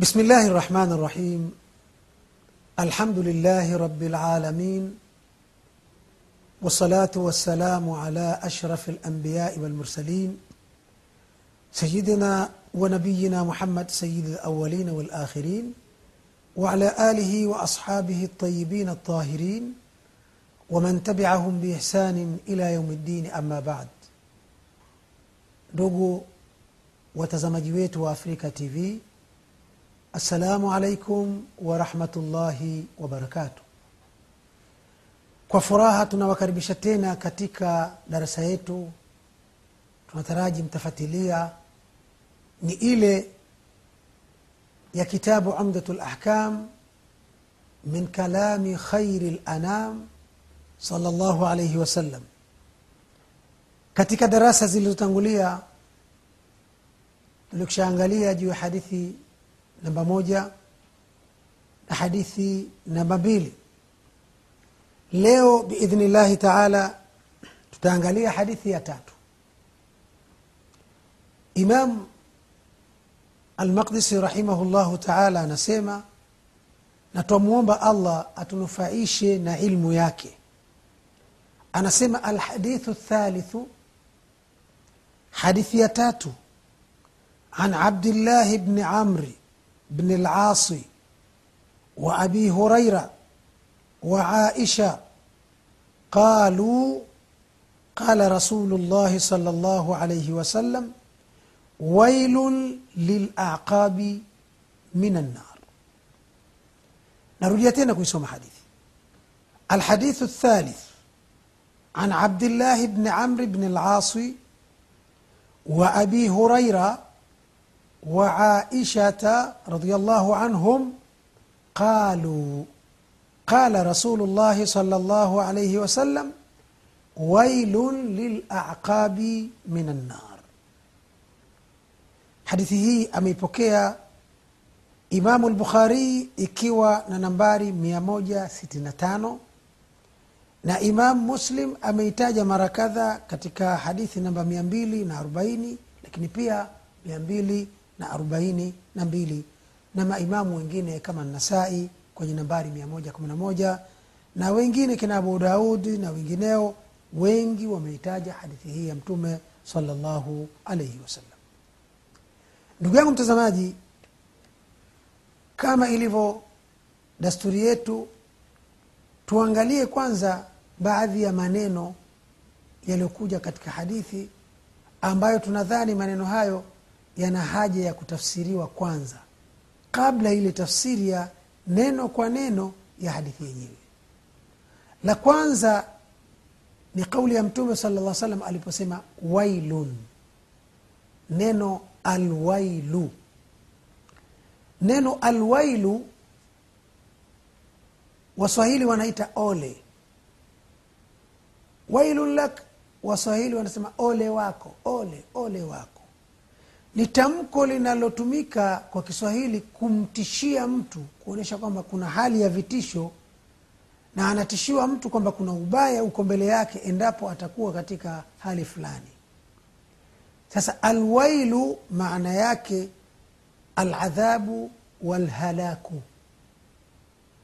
بسم الله الرحمن الرحيم. الحمد لله رب العالمين والصلاة والسلام على أشرف الأنبياء والمرسلين سيدنا ونبينا محمد سيد الأولين والآخرين وعلى آله وأصحابه الطيبين الطاهرين ومن تبعهم بإحسان إلى يوم الدين أما بعد. Watazamaji wetu wa afrika tv assalamu alaikum warahmatullahi wabarakatu kwa furaha tunawakaribisha tena katika darasa yetu. Tunataraji mtafatilia ni ile ya kitabu umdatu lahkam min kalami khairi lanam sal llahu alaihi wasallam katika darasa zilizotangulia tulikushaangalia juu ya hadithi namba moja na hadithi namba mbili. Leo biidhni llahi taala tutaangalia hadithi ya tatu. Imam almaqdisi rahimahu llahu taala anasema na twamwomba allah atunufaishe na ilmu yake. Anasema alhadithu thalithu hadithi ya tatu an abdillahi bni amri بن العاص وأبي هريرة وعائشة قالوا قال رسول الله صلى الله عليه وسلم ويل للأعقاب من النار. نرجع تena kuisoma hadithi الحديث الثالث عن عبد الله بن عمرو بن العاص وأبي هريرة وعائشه رضي الله عنهم قالوا قال رسول الله صلى الله عليه وسلم ويل للاعقاب من النار hadithi hii ameipokea imamu lbukhari ikiwa na nambari 165 na imamu muslim ameitaja mara kadha katika hadithi namba 240 lakini pia 200 na arobaini na mbili na maimamu wengine kama nasai kwenye nambari mia moja kumi na moja na wengine kina abu daudi na wengineo wengi wameitaja hadithi hii ya mtume salallahu alaihi wasallam. Ndugu yangu mtazamaji kama ilivyo dasturi yetu tuangalie kwanza baadhi ya maneno yaliyokuja katika hadithi ambayo tunadhani maneno hayo yana haja ya kutafsiriwa kwanza kabla ile tafsiri ya neno kwa neno ya hadithi yenyewe. La kwanza ni kauli ya mtume sala lla salam aliposema wailun. Neno alwailu. Neno alwailu waswahili wanaita ole. Wailun lak waswahili wanasema ole wako ole ole wako ni tamko linalotumika kwa kiswahili kumtishia mtu kuonyesha kwamba kuna hali ya vitisho na anatishiwa mtu kwamba kuna ubaya uko mbele yake endapo atakuwa katika hali fulani. Sasa alwailu maana yake aladhabu walhalaku.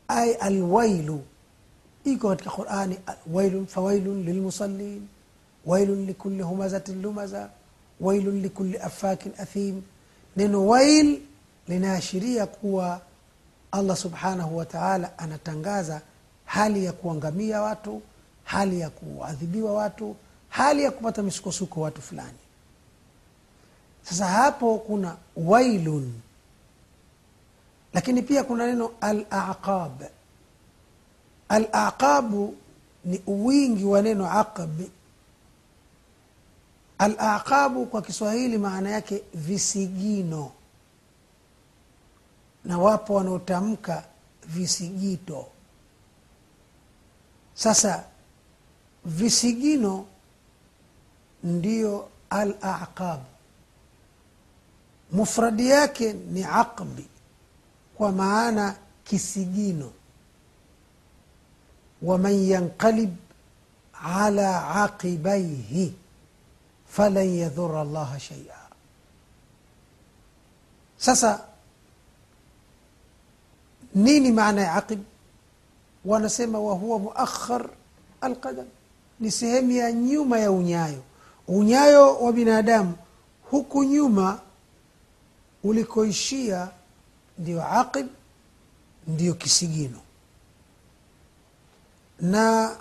Ay alwailu. Iko katika qurani wailun fawailun lilmusallin wailun likuli humazatin lumaza wailun likuli afakin athim. Neno wail linaashiria kuwa allah subhanahu wa taala anatangaza hali ya kuangamia watu hali ya kuadhibiwa watu hali ya kupata misukosuko watu fulani. Sasa hapo kuna wailun. Lakini pia kuna neno alaqab. Alaqabu ni uwingi wa neno aqbi alaqabu kwa kiswahili maana yake visigino. Na wapo wanaotamka visigito. Sasa visigino ndiyo alaqabu, mufradi yake ni aqbi kwa maana kisigino. Waman yanqalib ala aqibaihi falan yadhura llaha shaia sasa nini maana ya aqib? Wanasema wahuwa muakhar alqadam. Ni sehemu ya nyuma ya unyayo. Unyayo wa binadamu huku nyuma ulikoishia ndio aqib ndio kisigino. Na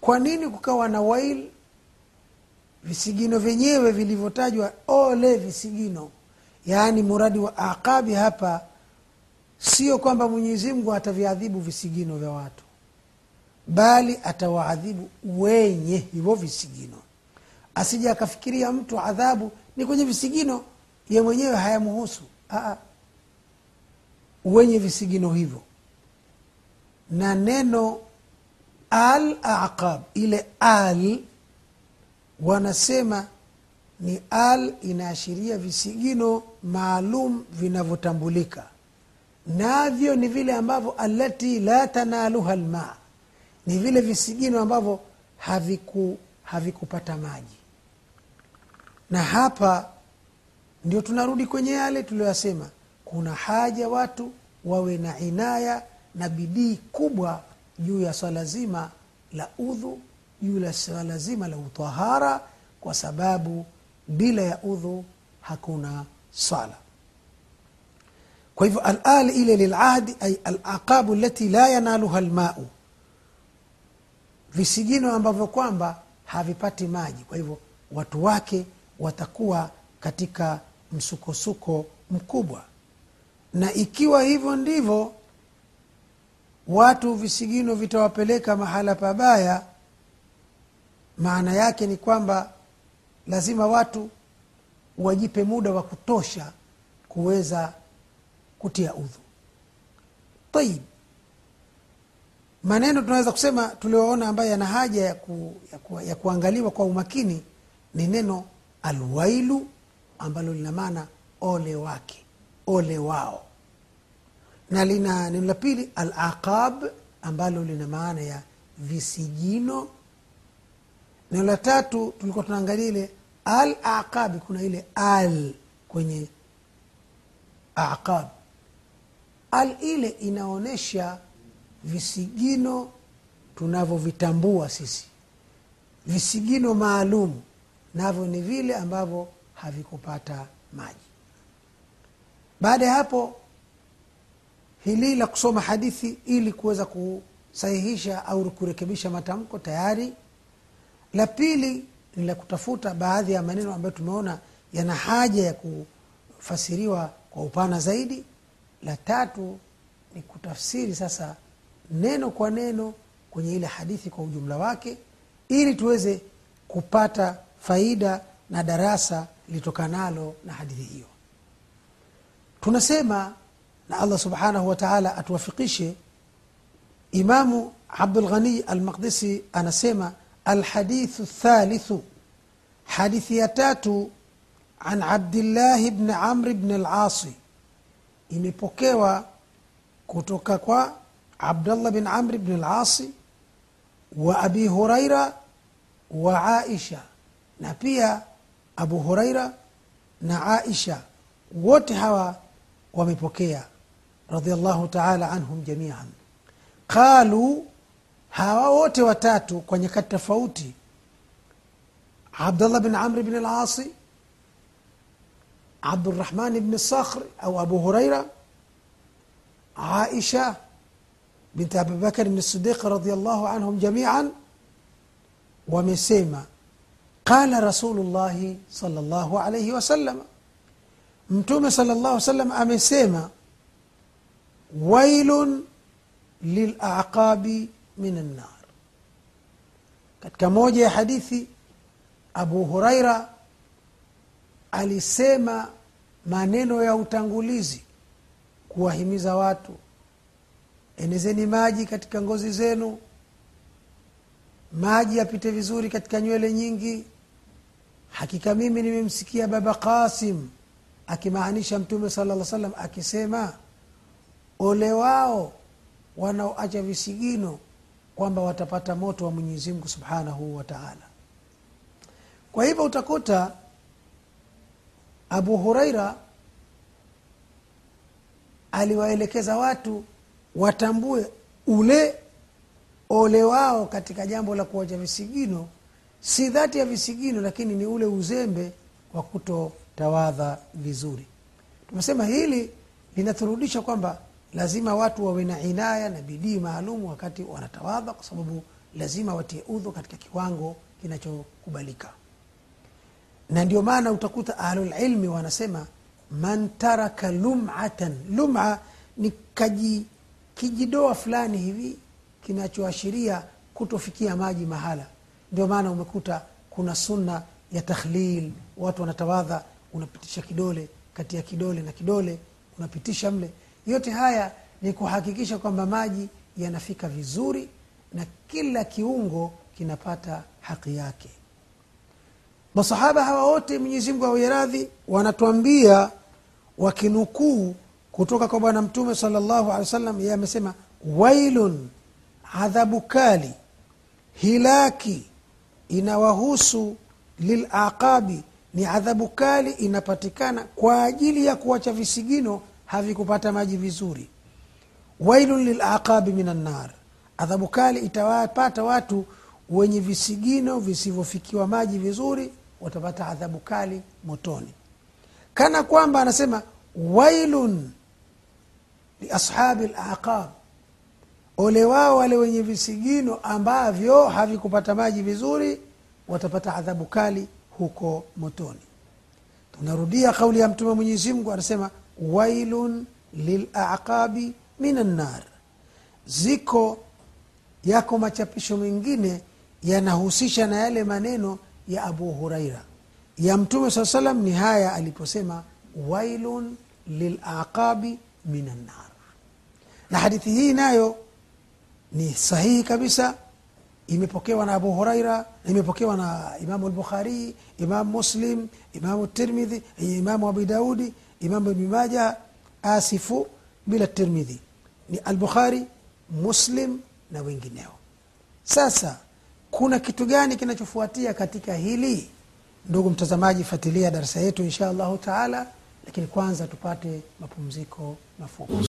kwa nini kukawa na wail visigino vyenyewe vilivyotajwa ole visigino. Yaani muradi wa aqabi hapa sio kwamba mwenyezi mungu ataviadhibu visigino vya watu bali atawaadhibu wenye hivyo visigino. Asija akafikiria mtu adhabu ni kwenye visigino ye mwenyewe hayamuhusu. Wenye visigino hivyo. Na neno al aqab ile al wanasema ni al inaashiria visigino maalum vinavyotambulika. Navyo ni vile ambavyo alati la tanaluha lma ni vile visigino ambavyo haviku havikupata maji. Na hapa ndio tunarudi kwenye yale tuliyoyasema kuna haja watu wawe na inaya na bidii kubwa juu ya swala zima la udhu juu ya swala zima la utahara kwa sababu bila ya udhu hakuna swala. Kwa hivyo alal ile lilahdi ay alaqabu lati la yanaluha lmau visigino ambavyo kwamba havipati maji. Kwa hivyo watu wake watakuwa katika msukosuko mkubwa. Na ikiwa hivyo ndivyo watu visigino vitawapeleka mahala pabaya maana yake ni kwamba lazima watu wajipe muda wa kutosha kuweza kutia udhu. Tayib maneno tunaweza kusema tulioona ambayo yana haja ya, ku, ya, ku, ya kuangaliwa kwa umakini ni neno alwailu ambalo lina maana ole wake ole wao. Na lina neno la pili alaqab ambalo lina maana ya visigino neno la tatu tulikuwa tunaangalia ile al aqabi kuna ile al kwenye aqab. Al ile inaonyesha visigino tunavyovitambua sisi. Visigino maalum navyo ni vile ambavyo havikupata maji. Baada ya hapo hili la kusoma hadithi ili kuweza kusahihisha au kurekebisha matamko tayari la pili ni la kutafuta baadhi ya maneno ambayo tumeona yana haja ya kufasiriwa kwa upana zaidi. La tatu ni kutafsiri sasa neno kwa neno kwenye ile hadithi kwa ujumla wake ili tuweze kupata faida na darasa litokanalo na hadithi hiyo. Tunasema na allah subhanahu wa taala atuwafikishe imamu abdulghani almaqdisi anasema alhadithu thalithu. Hadithi ya tatu an abdillahi bni amri bni alasi. Imepokewa kutoka kwa abdullah bin amri bni lasi wa abi huraira wa aisha. Na pia abu huraira na aisha. Wote hawa wamepokea. Radiallahu taala anhum jamian. Qalu hawa wote watatu kwa nyakati tofauti abdullah bin amri bn alasi abdurahman bni sakhr au abu huraira aisha bint abibakar bni sidiq radiallahu anhum jamian wamesema qala rasulullahi sala llahu alaihi wasalama mtume sala llahu salam amesema wailun lilaqabi min annar. Katika moja ya hadithi abu huraira alisema maneno ya utangulizi kuwahimiza watu enezeni maji katika ngozi zenu maji yapite vizuri katika nywele nyingi. Hakika mimi nimemsikia baba qasim akimaanisha mtume sala lla salam akisema ole wao wanaoacha visigino kwamba watapata moto wa mwenyezi mungu subhanahu wa taala. Kwa hivyo utakuta abu huraira aliwaelekeza watu watambue ule ole wao katika jambo la kuwacha visigino si dhati ya visigino lakini ni ule uzembe wa kutotawadha vizuri. Tumesema hili linaturudisha kwamba lazima watu wawe na inaya na bidii maalum wakati wanatawadha kwa sababu lazima watie udhu katika kiwango kinachokubalika. Na ndio maana utakuta ahlulilmi wanasema man taraka lumatan luma ni kaji, kijidoa fulani hivi kinachoashiria kutofikia maji mahala. Ndio maana umekuta kuna sunna ya takhlil watu wanatawadha unapitisha kidole kati ya kidole na kidole unapitisha mle yote haya ni kuhakikisha kwamba maji yanafika vizuri na kila kiungo kinapata haki yake. Masahaba hawa wote mwenyezimngu awe radhi wanatuambia wakinukuu kutoka kwa bwana mtume salllahu alehi wa sallam yeye amesema wailun adhabu kali hilaki inawahusu lilaqabi ni adhabu kali inapatikana kwa ajili ya kuwacha visigino havikupata maji vizuri. Wailun lilaqabi min annar adhabu kali itawapata watu wenye visigino visivyofikiwa maji vizuri watapata adhabu kali motoni. Kana kwamba anasema wailun liashabi laqab ole wao wale wenye visigino ambavyo havikupata maji vizuri watapata adhabu kali huko motoni. Tunarudia kauli ya mtume mwenyezi mungu anasema wailun lilaqabi min annar ziko yako machapisho mengine yanahusisha na yale maneno ya abu huraira. Ya mtume saa salam ni haya aliposema wailun lilaqabi min annar na hadithi hii nayo ni sahihi kabisa. Imepokewa na abu huraira imepokewa na imamu lbukhari imamu muslim imamu tirmidhi imamu abu daudi imamu ibni maja asifu bila tirmidhi. Ni albukhari muslim na wengineo. Sasa kuna kitu gani kinachofuatia katika hili? Ndugu mtazamaji fuatilia darasa yetu insha allahu taala lakini kwanza tupate mapumziko mafupi